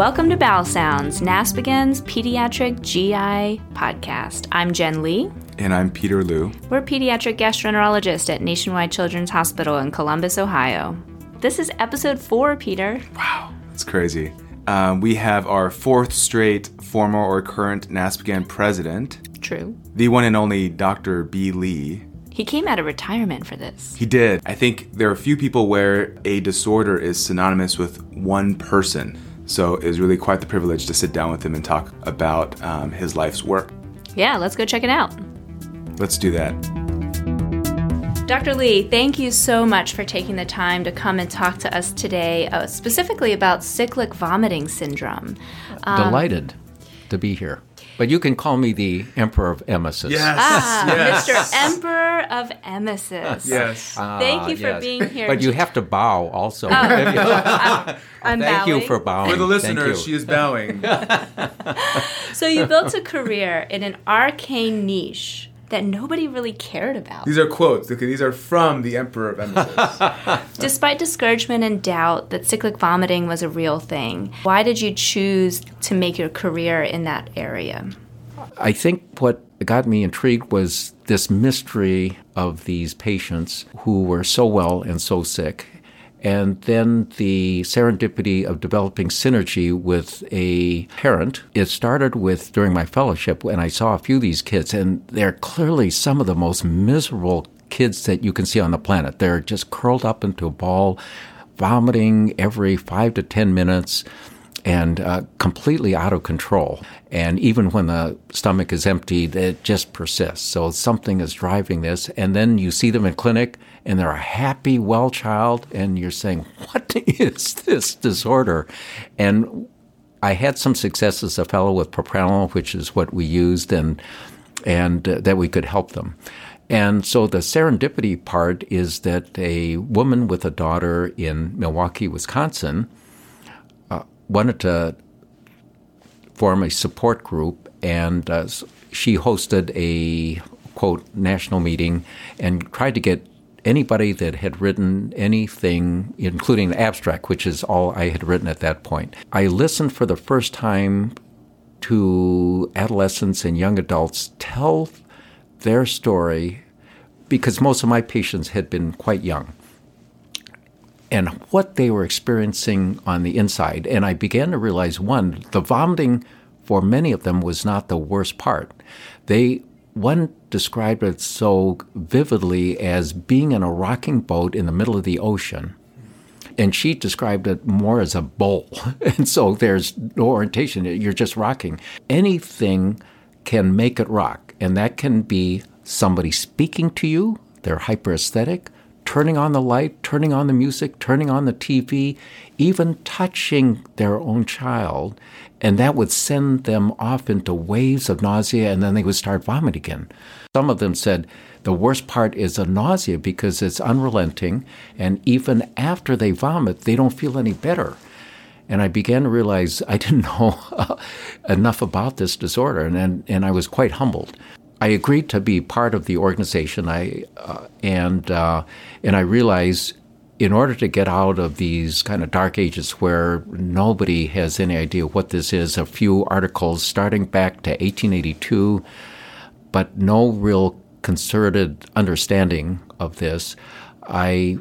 Welcome to Bowel Sounds, NASPGHAN's pediatric GI podcast. I'm Jen Lee. And I'm Peter Lu. We're pediatric gastroenterologists at Nationwide Children's Hospital in Columbus, Ohio. This is episode four, Peter. Wow, that's crazy. Um, we have our fourth straight former or current NASPGHAN president. True. The one and only Dr. B. Li. He came out of retirement for this. He did. I think there are a few people where a disorder is synonymous with one person. So it was really quite the privilege to sit down with him and talk about um, his life's work. Yeah, let's go check it out. Let's do that. Dr. Li, thank you so much for taking the time to come and talk to us today, uh, specifically about cyclic vomiting syndrome. Um, Delighted to be here. But you can call me the Emperor of Emesis. Yes. Ah, yes. Mr. Emperor of Emesis. Yes. Thank you for yes. being here. But you have to bow also. Oh, I'm, I'm Thank you for bowing. For the listeners, she is bowing. So you built a career in an arcane niche that nobody really cared about. these are quotes. Okay, these are from the Emperor of Emesis. Despite discouragement and doubt that cyclic vomiting was a real thing, why did you choose to make your career in that area? I think what got me intrigued was this mystery of these patients who were so well and so sick. And then the serendipity of developing synergy with a parent. It started with during my fellowship when I saw a few of these kids, and they're clearly some of the most miserable kids that you can see on the planet. They're just curled up into a ball, vomiting every five to 10 minutes and uh, completely out of control. And even when the stomach is empty, it just persists. So something is driving this. And then you see them in clinic and they're a happy, well child, and you're saying, What is this disorder? And I had some success as a fellow with propranolol, which is what we used, and and uh, that we could help them. And so the serendipity part is that a woman with a daughter in Milwaukee, Wisconsin, wanted to form a support group, and uh, she hosted a quote national meeting and tried to get anybody that had written anything, including the abstract, which is all I had written at that point. I listened for the first time to adolescents and young adults tell their story because most of my patients had been quite young and what they were experiencing on the inside. And I began to realize one, the vomiting for many of them was not the worst part. They one described it so vividly as being in a rocking boat in the middle of the ocean. And she described it more as a bowl. And so there's no orientation. You're just rocking. Anything can make it rock. And that can be somebody speaking to you, they're hyperesthetic, turning on the light, turning on the music, turning on the TV, even touching their own child. And that would send them off into waves of nausea, and then they would start vomiting again. Some of them said the worst part is the nausea because it's unrelenting, and even after they vomit, they don't feel any better. And I began to realize I didn't know enough about this disorder, and, and, and I was quite humbled. I agreed to be part of the organization. I uh, and uh, and I realized in order to get out of these kind of dark ages where nobody has any idea what this is, a few articles starting back to 1882, but no real concerted understanding of this. I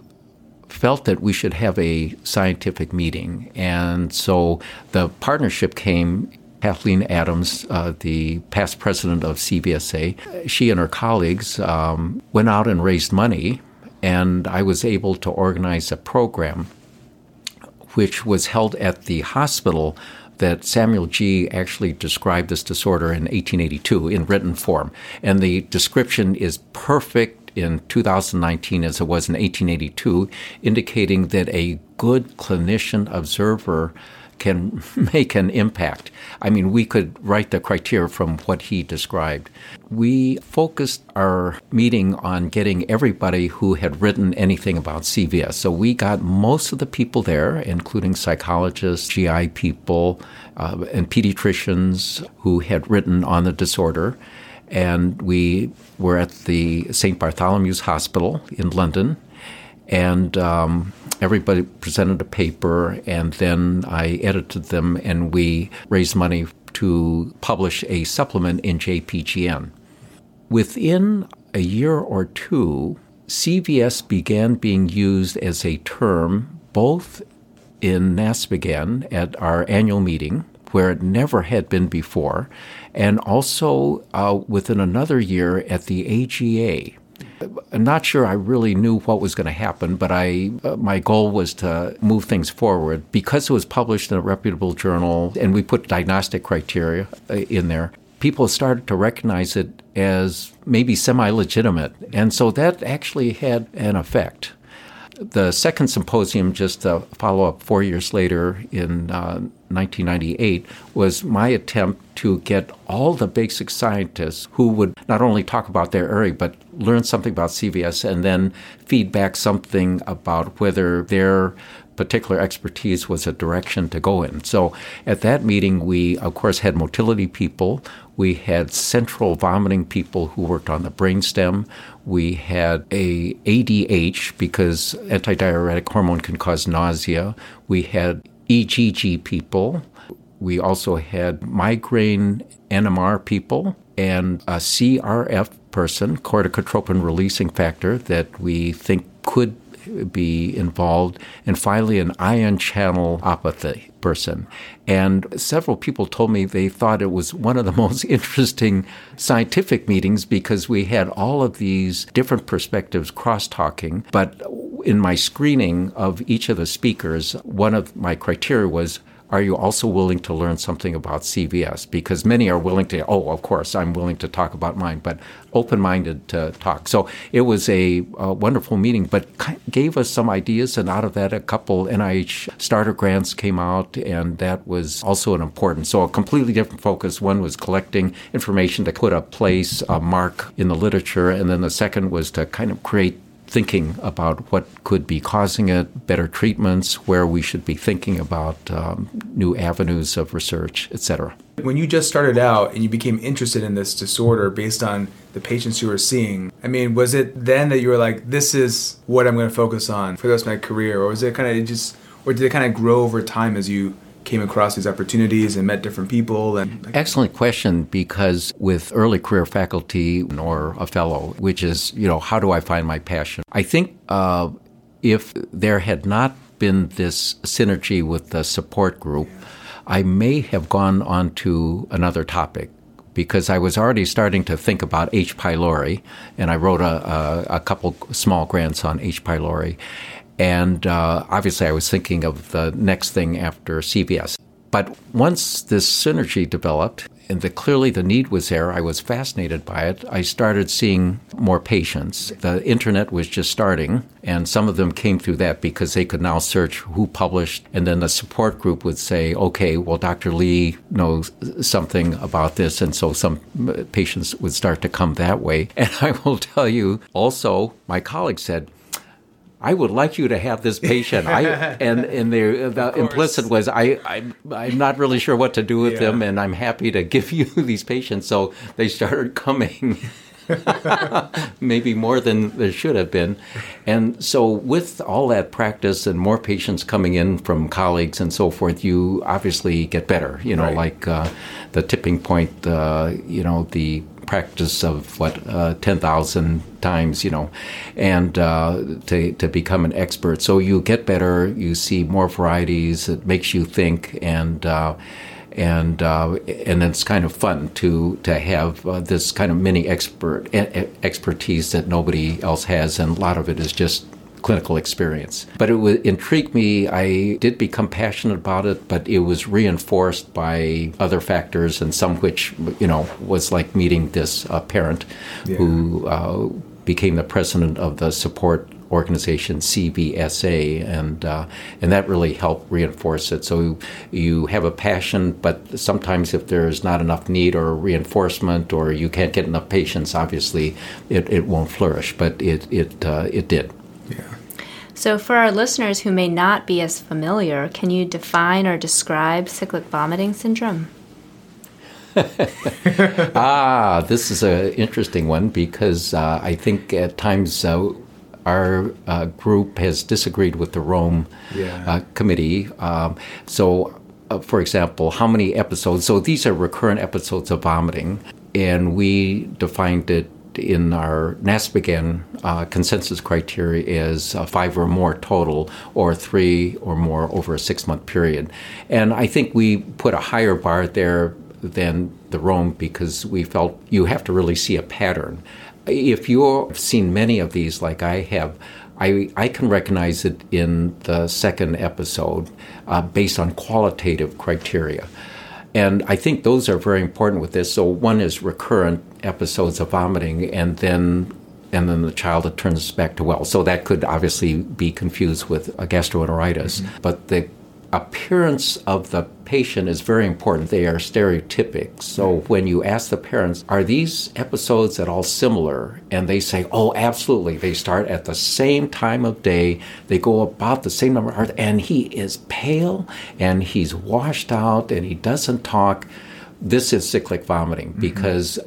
felt that we should have a scientific meeting, and so the partnership came Kathleen Adams, uh, the past president of CVSA, she and her colleagues um, went out and raised money, and I was able to organize a program which was held at the hospital that Samuel Gee actually described this disorder in 1882 in written form. And the description is perfect in 2019 as it was in 1882, indicating that a good clinician observer can make an impact. I mean, we could write the criteria from what he described. We focused our meeting on getting everybody who had written anything about CVS. So we got most of the people there, including psychologists, GI people, uh, and pediatricians who had written on the disorder. And we were at the St. Bartholomew's Hospital in London. And um, everybody presented a paper, and then I edited them, and we raised money to publish a supplement in JPGN. Within a year or two, CVS began being used as a term both in NASPGHAN at our annual meeting, where it never had been before, and also uh, within another year at the AGA. I'm not sure I really knew what was going to happen, but I uh, my goal was to move things forward because it was published in a reputable journal, and we put diagnostic criteria uh, in there. People started to recognize it as maybe semi-legitimate, and so that actually had an effect. The second symposium, just a follow up four years later in uh, 1998, was my attempt to get all the basic scientists who would not only talk about their area, but learn something about CVS and then feedback something about whether their particular expertise was a direction to go in. So at that meeting, we, of course, had motility people. We had central vomiting people who worked on the brainstem. We had a ADH because antidiuretic hormone can cause nausea. We had EGG people. We also had migraine NMR people and a CRF person, corticotropin releasing factor, that we think could be involved, and finally an ion channelopathy person. And several people told me they thought it was one of the most interesting scientific meetings because we had all of these different perspectives cross talking. But in my screening of each of the speakers, one of my criteria was are you also willing to learn something about CVS? Because many are willing to, oh, of course, I'm willing to talk about mine, but open minded to talk. So it was a, a, wonderful meeting, but gave us some ideas. And out of that, a couple NIH starter grants came out, and that was also an important. So a completely different focus. One was collecting information to put a place, a mark in the literature, and then the second was to kind of create thinking about what could be causing it, better treatments, where we should be thinking about um, new avenues of research, etc. When you just started out and you became interested in this disorder based on the patients you were seeing, I mean, was it then that you were like, this is what I'm going to focus on for the rest of my career? Or was it kind of just, or did it kind of grow over time as you came across these opportunities and met different people and excellent question because with early career faculty or a fellow which is you know how do i find my passion i think uh, if there had not been this synergy with the support group i may have gone on to another topic because I was already starting to think about H. pylori, and I wrote a, a, a couple small grants on H. pylori. And uh, obviously, I was thinking of the next thing after CVS. But once this synergy developed, and the, clearly the need was there, I was fascinated by it. I started seeing more patients. The internet was just starting, and some of them came through that because they could now search who published, and then the support group would say, okay, well, Dr. Li knows something about this, and so some patients would start to come that way. And I will tell you also, my colleague said, I would like you to have this patient. I and and the, the implicit was I I'm, I'm not really sure what to do with yeah. them, and I'm happy to give you these patients. So they started coming. maybe more than there should have been. And so, with all that practice and more patients coming in from colleagues and so forth, you obviously get better. You know, right. like uh, the tipping point, uh, you know, the practice of what uh, ten thousand times, you know, and uh, to to become an expert. So you get better, you see more varieties. It makes you think, and uh, and uh, and it's kind of fun to to have uh, this kind of mini expert expertise that nobody else has, and a lot of it is just clinical experience. But it would intrigue me. I did become passionate about it, but it was reinforced by other factors, and some which, you know, was like meeting this uh, parent yeah. who uh, became the president of the support organization CVSA, and uh, and that really helped reinforce it. So you have a passion, but sometimes if there's not enough need or reinforcement, or you can't get enough patients, obviously it, it won't flourish. But it it uh, it did. So, for our listeners who may not be as familiar, can you define or describe cyclic vomiting syndrome? ah, this is an interesting one because uh, I think at times uh, our uh, group has disagreed with the Rome Yeah. uh, committee. Um, so, uh, for example, how many episodes? So these are recurrent episodes of vomiting, and we defined it in our NASPGHAN uh, consensus criteria is uh, five or more total, or three or more over a six month period. And I think we put a higher bar there than the Rome because we felt you have to really see a pattern. If you've seen many of these, like I have, I, I can recognize it in the second episode uh, based on qualitative criteria. And I think those are very important with this. So one is recurrent episodes of vomiting, and then and then the child turns back to well. So that could obviously be confused with a gastroenteritis. Mm-hmm. But the appearance of the patient is very important. They are stereotypic. So when you ask the parents, are these episodes at all similar? And they say, oh, absolutely. They start at the same time of day. They go about the same number of hours, and he is pale and he's washed out and he doesn't talk. This is cyclic vomiting mm-hmm. because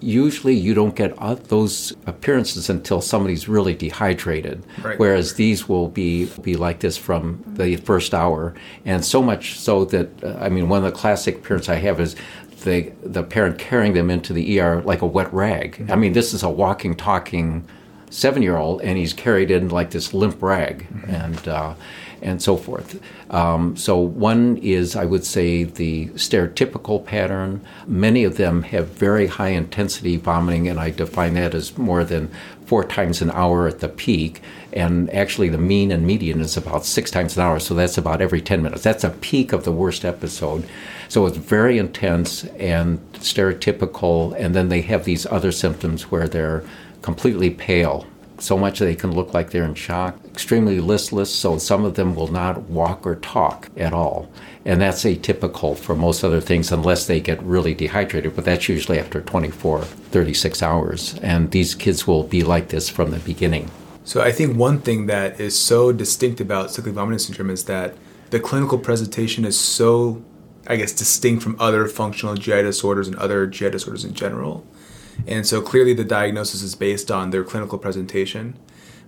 usually you don't get those appearances until somebody's really dehydrated. Right. whereas these will be be like this from the first hour. And so much so that uh, i mean one of the classic appearances i have is the the parent carrying them into the er like a wet rag. I mean this is a walking talking seven year old and he's carried in like this limp rag and uh, and so forth. Um, so one is, I would say, the stereotypical pattern. Many of them have very high intensity vomiting, and I define that as more than four times an hour at the peak. And actually, the mean and median is about six times an hour, so that's about every 10 minutes. That's a peak of the worst episode. So it's very intense and stereotypical, and then they have these other symptoms where they're completely pale so much they can look like they're in shock, extremely listless, so some of them will not walk or talk at all. And that's atypical for most other things unless they get really dehydrated, but that's usually after 24, 36 hours. And these kids will be like this from the beginning. So I think one thing that is so distinct about cyclic vomiting syndrome is that the clinical presentation is so, I guess, distinct from other functional GI disorders and other GI disorders in general. And so clearly the diagnosis is based on their clinical presentation.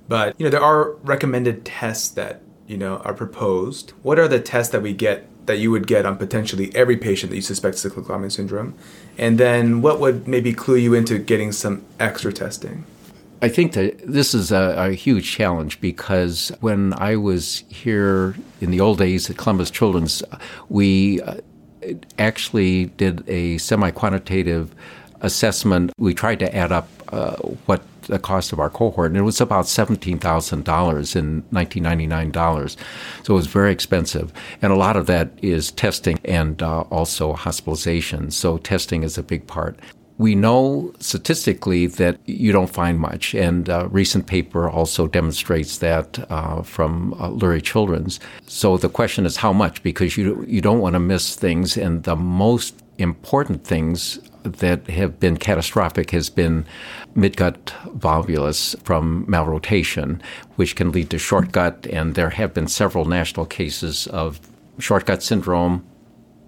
But, you know, there are recommended tests that, you know, are proposed. What are the tests that we get that you would get on potentially every patient that you suspect cyclic vomiting syndrome? And then what would maybe clue you into getting some extra testing? I think that this is a, a, huge challenge because when I was here in the old days at Columbus Children's, we uh, actually did a semi quantitative assessment. We tried to add up uh, what the cost of our cohort, and it was about seventeen thousand dollars in nineteen ninety nine dollars. So it was very expensive, and a lot of that is testing and uh, also hospitalization. So testing is a big part. We know statistically that you don't find much, and a recent paper also demonstrates that uh, from uh, Lurie Children's. So the question is how much, because you you don't want to miss things, and the most important things that have been catastrophic has been midgut volvulus from malrotation, which can lead to short gut, and there have been several national cases of short gut syndrome,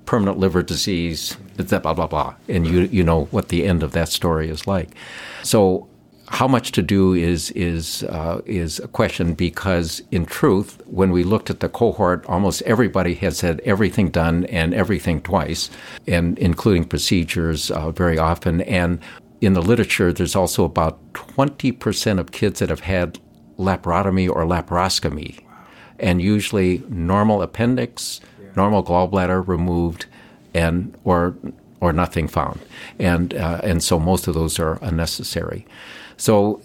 permanent liver disease, blah blah blah, and you you know what the end of that story is like. So how much to do is is uh, is a question because in truth, when we looked at the cohort, almost everybody has had everything done and everything twice, and including procedures uh, very often. And in the literature, there's also about twenty percent of kids that have had laparotomy or laparoscopy, and usually normal appendix, normal gallbladder removed, and or or nothing found, and uh, and so most of those are unnecessary. So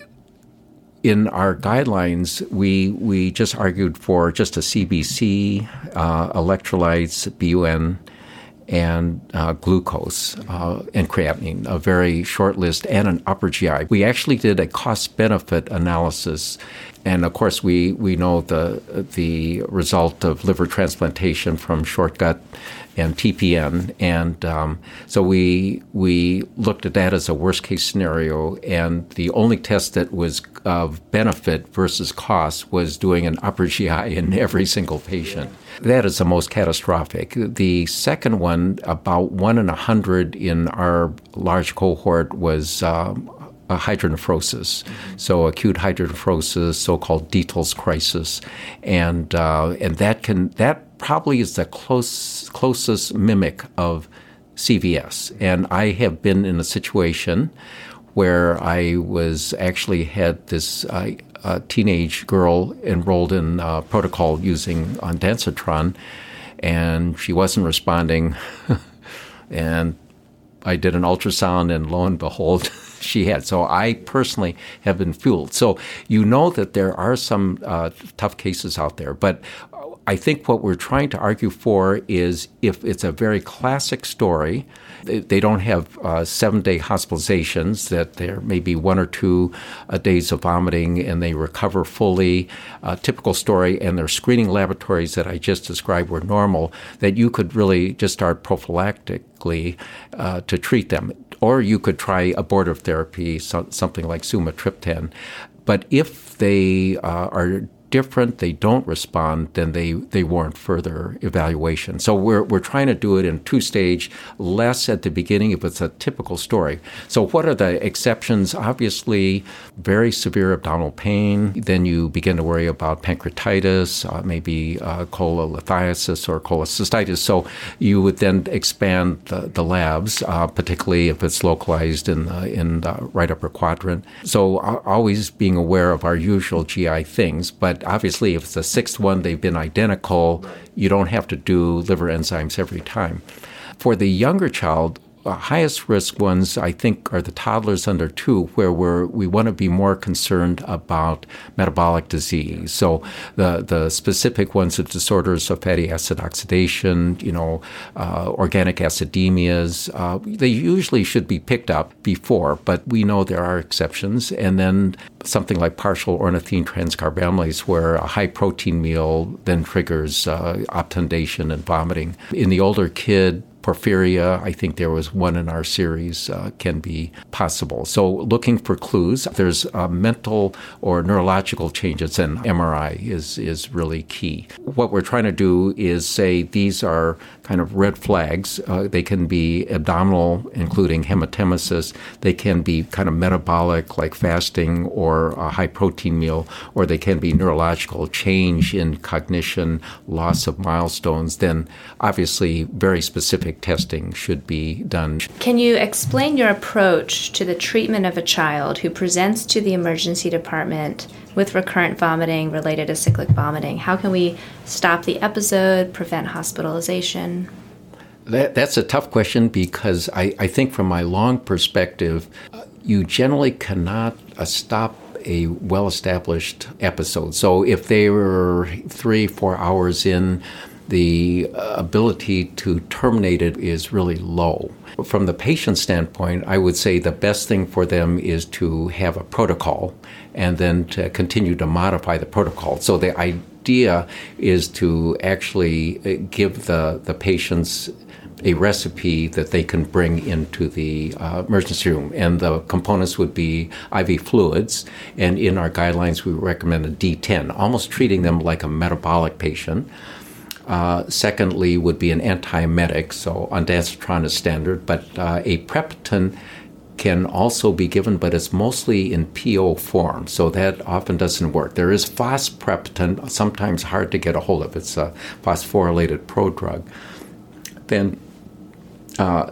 in our guidelines, we we just argued for just a CBC, uh, electrolytes, BUN, and uh, glucose uh, and creatinine, a very short list, and an upper GI. We actually did a cost benefit analysis, and of course, we, we know the the result of liver transplantation from short gut and TPN, and um, so we we looked at that as a worst case scenario, and the only test that was of benefit versus cost was doing an upper GI in every single patient. That is the most catastrophic. The second one, about one in a hundred in our large cohort, was um, hydronephrosis. So acute hydronephrosis, so-called Dietl's crisis, and uh, and that can that probably is the close closest mimic of CVS. And I have been in a situation where I was actually had this uh, uh, teenage girl enrolled in uh, protocol using on ondansetron, and she wasn't responding. and I did an ultrasound, and lo and behold, she had. So I personally have been fooled. So you know that there are some uh, tough cases out there, but I think what we're trying to argue for is if it's a very classic story, they don't have uh, seven day hospitalizations, that there may be one or two uh, days of vomiting and they recover fully, uh, typical story, and their screening laboratories that I just described were normal, that you could really just start prophylactically uh, to treat them. Or you could try abortive therapy, so, something like sumatriptan. But if they uh, are different, they don't respond, then they, they warrant further evaluation. So we're, we're trying to do it in two stage, less at the beginning if it's a typical story. So what are the exceptions? Obviously, very severe abdominal pain. Then you begin to worry about pancreatitis, uh, maybe uh, cholelithiasis or cholecystitis. So you would then expand the, the labs, uh, particularly if it's localized in the, in the right upper quadrant. So always being aware of our usual GI things, but obviously, if it's the sixth one, they've been identical. You don't have to do liver enzymes every time. For the younger child, highest risk ones, I think, are the toddlers under two, where we're, we want to be more concerned about metabolic disease. So the the specific ones, the disorders of fatty acid oxidation, you know, uh, organic acidemias, uh, they usually should be picked up before, but we know there are exceptions. And then something like partial ornithine transcarbamylase, where a high protein meal then triggers uh, obtundation and vomiting. In the older kid, porphyria, I think there was one in our series, uh, can be possible. So, looking for clues, there's uh, mental or neurological changes, and MRI is, is really key. What we're trying to do is say these are kind of red flags. Uh, they can be abdominal, including hematemesis, they can be kind of metabolic, like fasting or a high protein meal, or they can be neurological change in cognition, loss of milestones. Then, obviously, very specific testing should be done. Can you explain your approach to the treatment of a child who presents to the emergency department with recurrent vomiting related to cyclic vomiting? How can we stop the episode, prevent hospitalization? That, that's a tough question because I, I think, from my long perspective, you generally cannot uh, stop a well established episode. So if they were three, four hours in, the ability to terminate it is really low. From the patient standpoint, I would say the best thing for them is to have a protocol and then to continue to modify the protocol. So the idea is to actually uh, give the, the patients a recipe that they can bring into the uh, emergency room. And the components would be IV fluids. And in our guidelines, we recommend a D10, almost treating them like a metabolic patient. Uh, secondly, would be an antiemetic, so ondansetron is standard, but uh, aprepitant can also be given, but it's mostly in PO form, so that often doesn't work. There is fosaprepitant, sometimes hard to get a hold of. It's a phosphorylated prodrug. Then uh,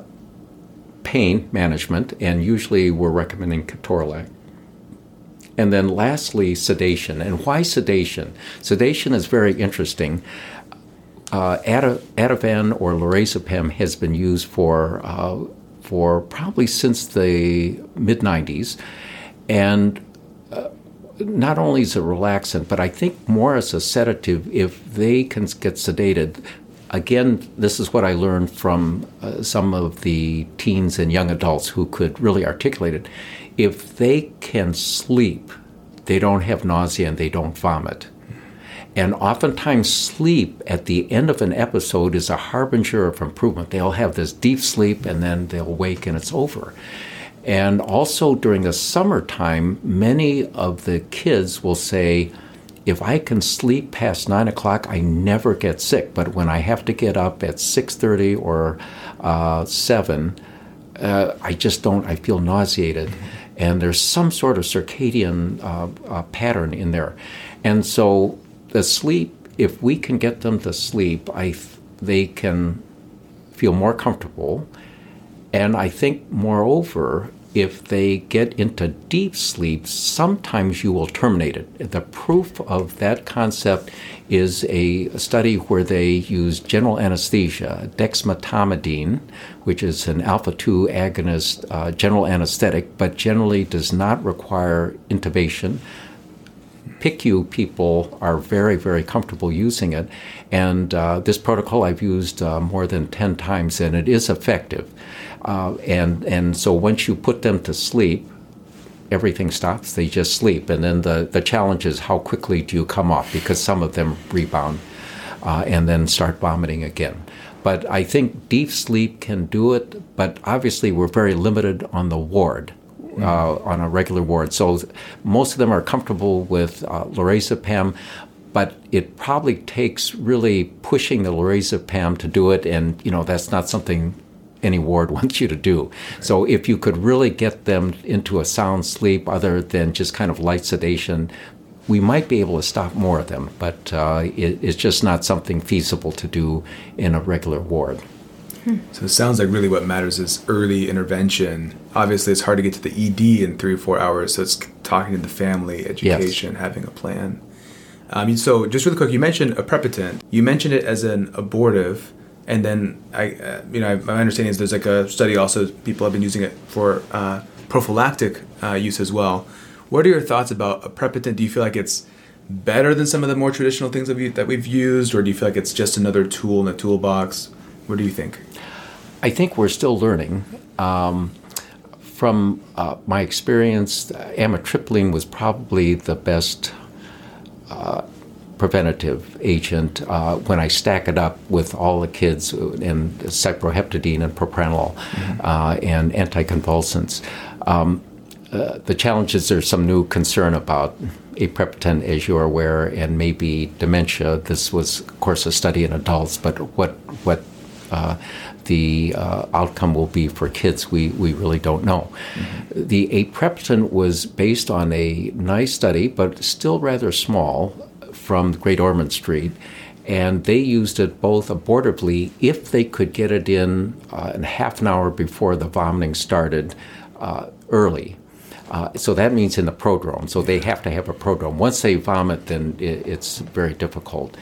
pain management, and usually we're recommending ketorolac. And then lastly, sedation. And why sedation? Sedation is very interesting uh, Ativan or lorazepam has been used for uh, for probably since the mid 90s, and uh, not only as a relaxant, but I think more as a sedative if they can get sedated. Again, this is what I learned from uh, some of the teens and young adults who could really articulate it. If they can sleep, they don't have nausea and they don't vomit and oftentimes, sleep at the end of an episode is a harbinger of improvement. They'll have this deep sleep and then they'll wake and it's over. And also during the summertime, many of the kids will say, if I can sleep past nine o'clock, I never get sick. But when I have to get up at six thirty or uh, seven, uh, I just don't. I feel nauseated. and there's some sort of circadian uh, uh, pattern in there. And so the sleep, if we can get them to sleep, I they can feel more comfortable. And I think, moreover, if they get into deep sleep, sometimes you will terminate it. The proof of that concept is a study where they use general anesthesia, dexmedetomidine, which is an alpha 2 agonist uh, general anesthetic, but generally does not require intubation. PICU people are very, very comfortable using it. And uh, this protocol I've used uh, more than 10 times, and it is effective. Uh, and, and so once you put them to sleep, everything stops. They just sleep. And then the, the challenge is how quickly do you come off because some of them rebound uh, and then start vomiting again. But I think deep sleep can do it, but obviously we're very limited on the ward. Uh, on a regular ward. So most of them are comfortable with uh, lorazepam, but it probably takes really pushing the lorazepam to do it, and you know that's not something any ward wants you to do. So if you could really get them into a sound sleep other than just kind of light sedation, we might be able to stop more of them, but uh, it, it's just not something feasible to do in a regular ward. So it sounds like really what matters is early intervention. Obviously, it's hard to get to the ED in three or four hours, so it's talking to the family, education, yes. having a plan. Um, so just really quick, you mentioned aprepitant. You mentioned it as an abortive and then I, uh, you know, my understanding is there's like a study also people have been using it for uh, prophylactic uh, use as well. What are your thoughts about aprepitant? Do you feel like it's better than some of the more traditional things that, we, that we've used, or do you feel like it's just another tool in the toolbox? What do you think? I think we're still learning. Um, from uh, my experience, amitriptyline was probably the best uh, preventative agent uh, when I stack it up with all the kids and cyproheptadine and propranolol mm-hmm. uh, and anticonvulsants. Um, uh, the challenge is there's some new concern about aprepitant, as you're aware, and maybe dementia. This was, of course, a study in adults, but what what uh, the uh, outcome will be for kids, we, we really don't know. Mm-hmm. The aprepitant was based on a nice study, but still rather small, from Great Ormond Street, and they used it both abortively if they could get it in uh, in half an hour before the vomiting started uh, early. Uh, so that means in the prodrome. So they have to have a prodrome. Once they vomit, then it, it's very difficult.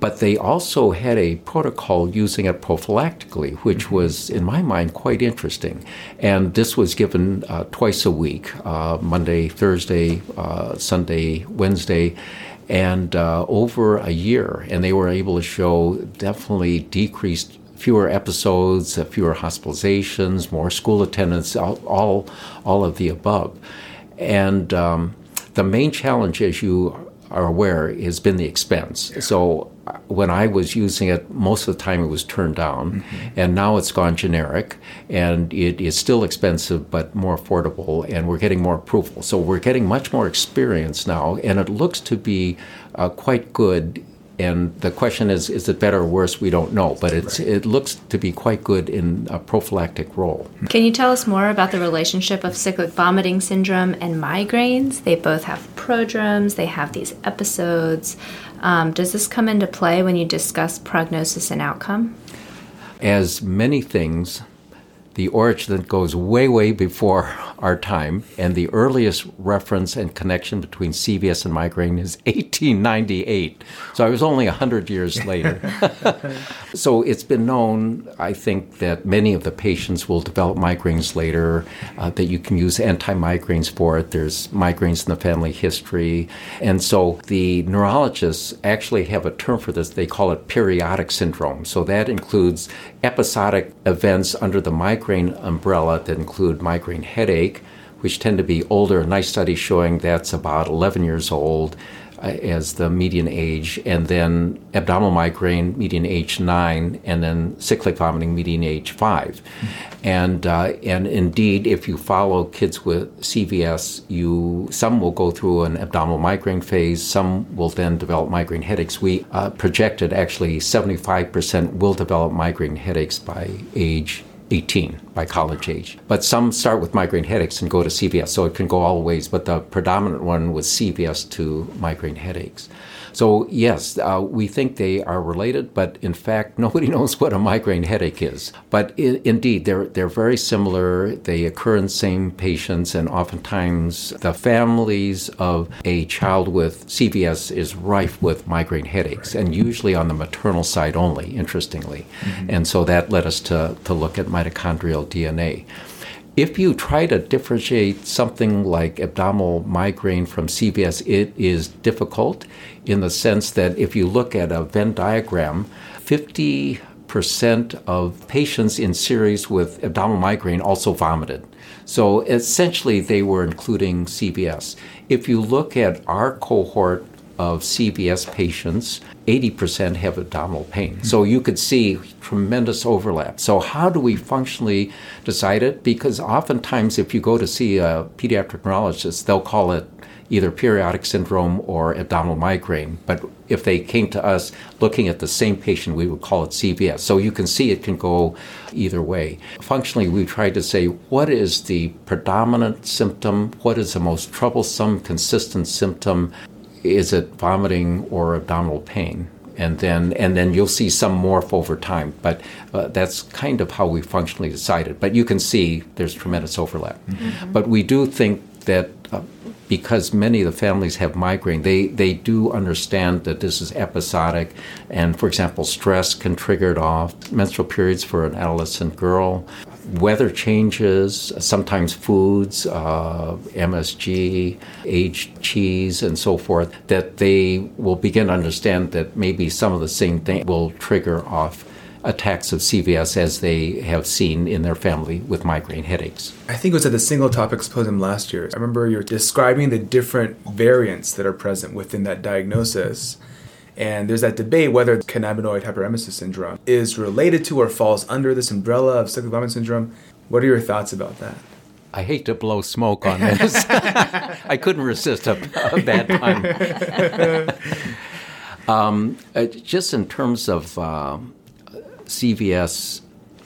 But they also had a protocol using it prophylactically, which mm-hmm. was, in my mind, quite interesting. And this was given uh, twice a week uh, Monday, Thursday, uh, Sunday, Wednesday and uh, over a year, and they were able to show definitely decreased fewer episodes, uh, fewer hospitalizations, more school attendance, all, all, all of the above. And um, the main challenge, as you are aware, has been the expense. So when I was using it, most of the time it was turned down, mm-hmm. and now it's gone generic, and it is still expensive but more affordable, and we're getting more approval. So we're getting much more experience now, and it looks to be uh, quite good and the question is, is it better or worse? We don't know, but it's, right. it looks to be quite good in a prophylactic role. Can you tell us more about the relationship of cyclic vomiting syndrome and migraines? They both have prodromes, they have these episodes. Um, does this come into play when you discuss prognosis and outcome? As many things, the origin that goes way, way before our time, and the earliest reference and connection between CVS and migraine is 1898. So I was only 100 years later. so it's been known, I think, that many of the patients will develop migraines later, uh, that you can use anti migraines for it. There's migraines in the family history. And so the neurologists actually have a term for this. They call it periodic syndrome. So that includes episodic events under the migraine umbrella that include migraine headache, which tend to be older. A nice study showing that's about 11 years old as the median age, and then abdominal migraine, median age nine, and then cyclic vomiting, median age 5 mm-hmm. And uh, and indeed, if you follow kids with CVS, you some will go through an abdominal migraine phase, some will then develop migraine headaches. We uh, projected actually 75% will develop migraine headaches by age 18 by college age. But some start with migraine headaches and go to CVS, so it can go all ways. But the predominant one was CVS to migraine headaches. So, yes, uh, we think they are related, but in fact, nobody knows what a migraine headache is. But I- indeed, they're, they're very similar. They occur in same patients, and oftentimes the families of a child with CVS is rife with migraine headaches, and usually on the maternal side only, interestingly. And so that led us to, to look at mitochondrial DNA. If you try to differentiate something like abdominal migraine from CVS, it is difficult in the sense that if you look at a Venn diagram, 50% of patients in series with abdominal migraine also vomited. So essentially, they were including CVS. If you look at our cohort of CVS patients, 80% have abdominal pain. So you could see tremendous overlap. So, how do we functionally decide it? Because oftentimes, if you go to see a pediatric neurologist, they'll call it either periodic syndrome or abdominal migraine. But if they came to us looking at the same patient, we would call it CVS. So you can see it can go either way. Functionally, we tried to say what is the predominant symptom? What is the most troublesome, consistent symptom? Is it vomiting or abdominal pain? and then and then you'll see some morph over time. But uh, that's kind of how we functionally decided. But you can see there's tremendous overlap. Mm-hmm. But we do think that. Uh, because many of the families have migraine, they, they do understand that this is episodic. And for example, stress can trigger it off. Menstrual periods for an adolescent girl, weather changes, sometimes foods, uh, MSG, aged cheese, and so forth, that they will begin to understand that maybe some of the same thing will trigger off attacks of CVS as they have seen in their family with migraine headaches. I think it was at the single topic symposium last year. I remember you're describing the different variants that are present within that diagnosis. And there's that debate whether cannabinoid hyperemesis syndrome is related to or falls under this umbrella of cyclic vomiting syndrome. What are your thoughts about that? I hate to blow smoke on this. I couldn't resist a, a bad pun. um, uh, just in terms of uh, CVS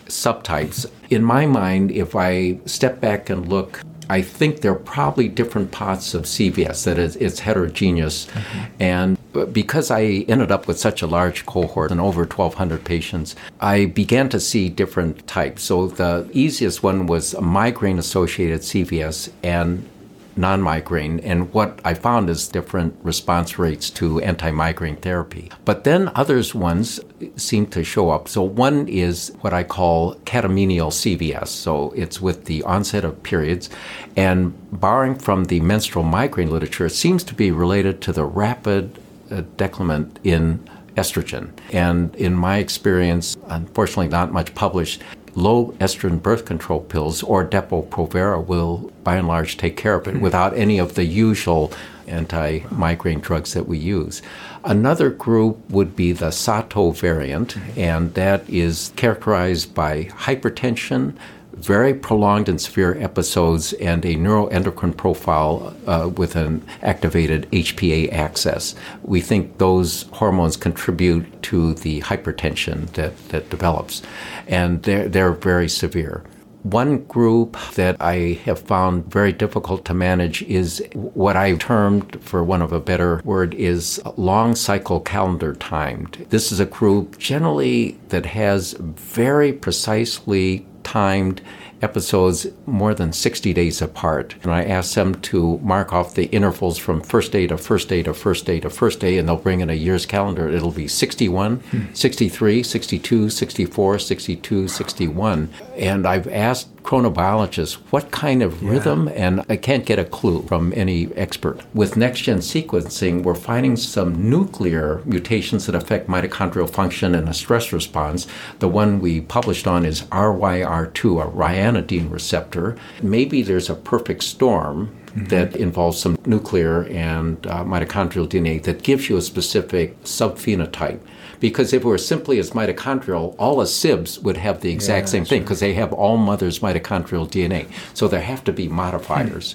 subtypes, in my mind, if I step back and look I think there are probably different parts of CVS that is it's heterogeneous, mm-hmm. and because I ended up with such a large cohort and over 1,200 patients, I began to see different types. So the easiest one was migraine-associated CVS, and non migraine. And what I found is different response rates to anti migraine therapy. But then others ones seem to show up. So one is what I call catamenial CVS. So it's with the onset of periods. And borrowing from the menstrual migraine literature, it seems to be related to the rapid uh, decrement in estrogen. And in my experience, unfortunately not much published, low estrogen birth control pills or Depo-Provera will, by and large, take care of it without any of the usual anti migraine drugs that we use. Another group would be the Sato variant, and that is characterized by hypertension, very prolonged and severe episodes and a neuroendocrine profile uh, with an activated HPA axis. We think those hormones contribute to the hypertension that, that develops, and they're, they're very severe. One group that I have found very difficult to manage is what I termed, for one of a better word, is long cycle calendar timed. This is a group generally that has very precisely timed episodes more than 60 days apart. And I asked them to mark off the intervals from first day to first day to first day to first day, and they'll bring in a year's calendar. It'll be 61, hmm. 63, 62, 64, 62, 61. And I've asked chronobiologists what kind of yeah. rhythm, and I can't get a clue from any expert. With next gen sequencing, we're finding some nuclear mutations that affect mitochondrial function and a stress response. The one we published on is RYR2, a ryanodine receptor. Maybe there's a perfect storm Mm-hmm. that involves some nuclear and uh, mitochondrial DNA that gives you a specific subphenotype. Because if it were simply as mitochondrial, all the SIBs would have the exact yeah, same thing because they have all mother's mitochondrial DNA. So there have to be modifiers.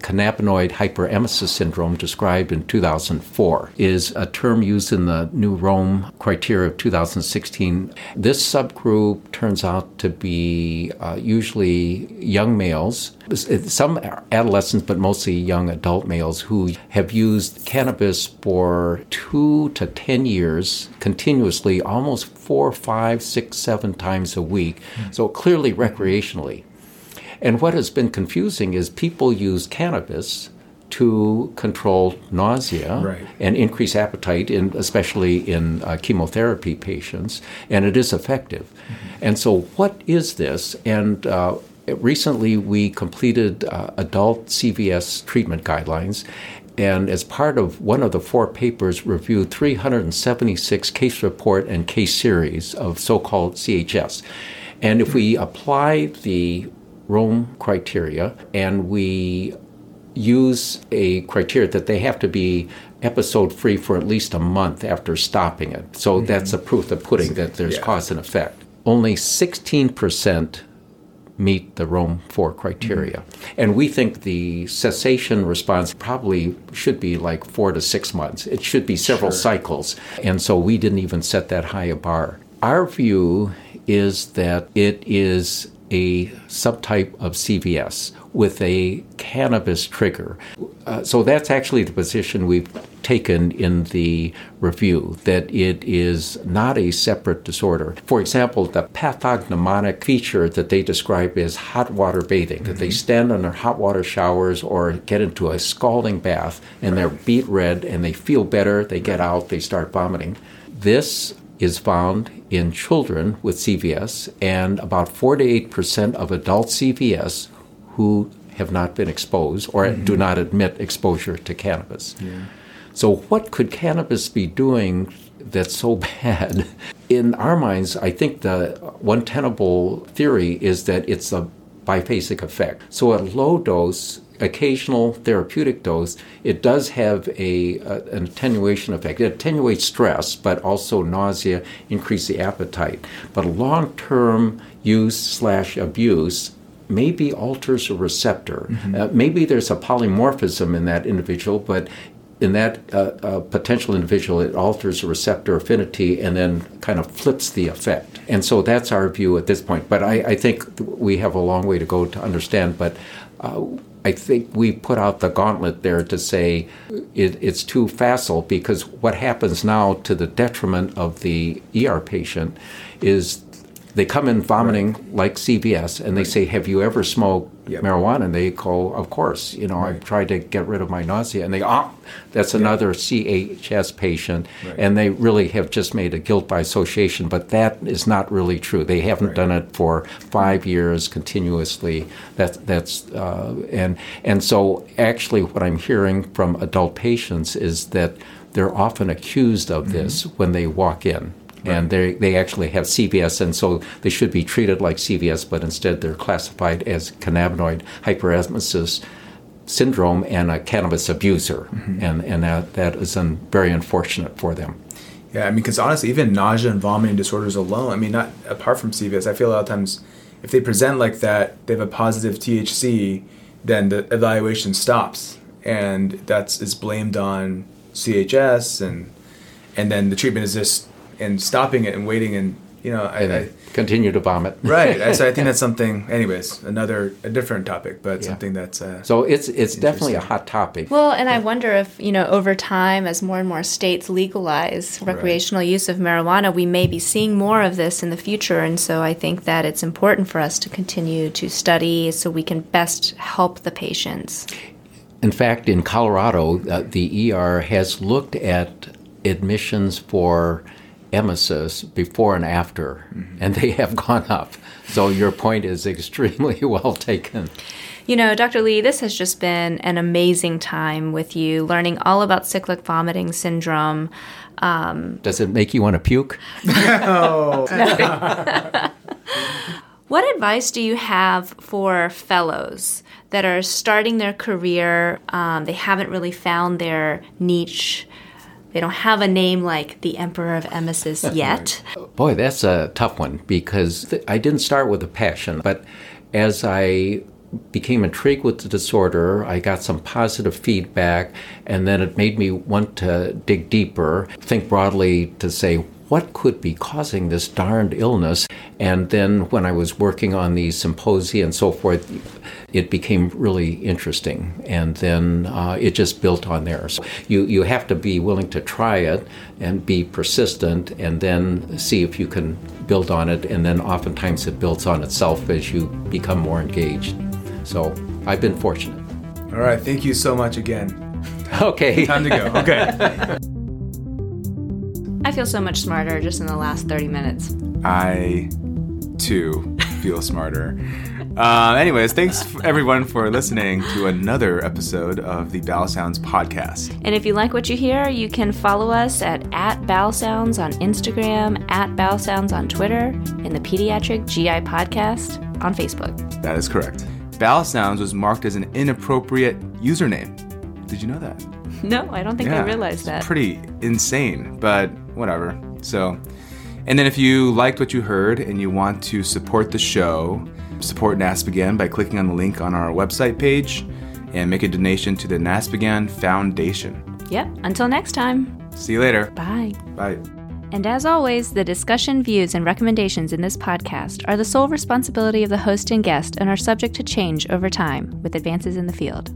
Cannabinoid hyperemesis syndrome described in 2004 is a term used in the new Rome criteria of 2016. This subgroup turns out to be uh, usually young males, some adolescents, but mostly young adult males who have used cannabis for two to 10 years continuously, almost four, five, six, seven times a week. Mm-hmm. So clearly recreationally. And what has been confusing is people use cannabis to control nausea right. and increase appetite, in, especially in uh, chemotherapy patients, and it is effective. Mm-hmm. And so, what is this? And uh, recently, we completed uh, adult CVS treatment guidelines. And as part of one of the four papers, reviewed 376 case report and case series of so called CHS. And if we apply the Rome criteria, and we use a criteria that they have to be episode free for at least a month after stopping it. So mm-hmm. that's a proof of pudding that there's yeah. cause and effect. Only 16% meet the Rome 4 criteria. Mm-hmm. And we think the cessation response probably should be like four to six months. It should be several sure. cycles. And so we didn't even set that high a bar. Our view is that it is a subtype of CVS with a cannabis trigger. Uh, so that's actually the position we've taken in the review that it is not a separate disorder. For example, the pathognomonic feature that they describe is hot water bathing, mm-hmm. that they mm-hmm. stand under hot water showers or get into a scalding bath and they're beet red and they feel better, they get out, they start vomiting. This is found in children with CVS and about 4 to 8 percent of adult CVS who have not been exposed or mm-hmm. do not admit exposure to cannabis. Yeah. So, what could cannabis be doing that's so bad? In our minds, I think the one tenable theory is that it's a biphasic effect. So, at low dose, occasional therapeutic dose, it does have a, a, an attenuation effect. It attenuates stress, but also nausea, increase the appetite. But long term use slash abuse maybe alters a receptor. Mm-hmm. Uh, maybe there's a polymorphism in that individual, but in that uh, uh, potential individual, it alters a receptor affinity and then kind of flips the effect. And so that's our view at this point. But I, I think we have a long way to go to understand. But uh, I think we put out the gauntlet there to say it, it's too facile because what happens now to the detriment of the ER patient is they come in vomiting right. like CVS and they right. say, Have you ever smoked yep. marijuana? And they go, Of course. You know, right. I've tried to get rid of my nausea. And they, Oh, that's another CHS patient. And they really have just made a guilt by association. But that is not really true. They haven't done it for five years continuously. That, that's, uh, and, and so actually, what I'm hearing from adult patients is that they're often accused of this mm-hmm. when they walk in Right. And they they actually have CVS, and so they should be treated like CVS, but instead they're classified as cannabinoid hyperemesis syndrome and a cannabis abuser, mm-hmm. and and that that is un, very unfortunate for them. Yeah, I mean, because honestly, even nausea and vomiting disorders alone, I mean, not apart from CVS, I feel a lot of times if they present like that, they have a positive THC, then the evaluation stops, and that's is blamed on CHS, and and then the treatment is just and stopping it and waiting and you know I, I continue to vomit. right. So I think that's something. Anyways, another a different topic, but yeah. something that's uh, so it's it's definitely a hot topic. Well, and I wonder if you know over time, as more and more states legalize recreational right. use of marijuana, we may be seeing more of this in the future. And so I think that it's important for us to continue to study so we can best help the patients. In fact, in Colorado, uh, the ER has looked at admissions for emesis before and after, mm-hmm. and they have gone up. So your point is extremely well taken. You know, Dr. Li, this has just been an amazing time with you, learning all about cyclic vomiting syndrome. Um, Does it make you want to puke? No. what advice do you have for fellows that are starting their career? Um, they haven't really found their niche they don't have a name like the Emperor of Emesis yet. Boy, that's a tough one because I didn't start with a passion, but as I became intrigued with the disorder. I got some positive feedback, and then it made me want to dig deeper, think broadly to say, what could be causing this darned illness? And then when I was working on these symposia and so forth, it became really interesting. And then uh, it just built on there. So you, you have to be willing to try it and be persistent and then see if you can build on it. And then oftentimes it builds on itself as you become more engaged. So I've been fortunate. All right. Thank you so much again. Okay. Time to go. Okay. I feel so much smarter just in the last 30 minutes. I, too, feel smarter. Uh, anyways, thanks everyone for listening to another episode of the Bowel Sounds podcast. And if you like what you hear, you can follow us at, at Bowel Sounds on Instagram, at Bowel Sounds on Twitter, and the Pediatric GI Podcast on Facebook. That is correct. Bowel Sounds was marked as an inappropriate username. Did you know that? No, I don't think I realized that. Pretty insane, but whatever. So, and then if you liked what you heard and you want to support the show, support NASPGHAN by clicking on the link on our website page and make a donation to the NASPGHAN Foundation. Yep. Until next time. See you later. Bye. Bye. And as always, the discussion, views, and recommendations in this podcast are the sole responsibility of the host and guest and are subject to change over time with advances in the field.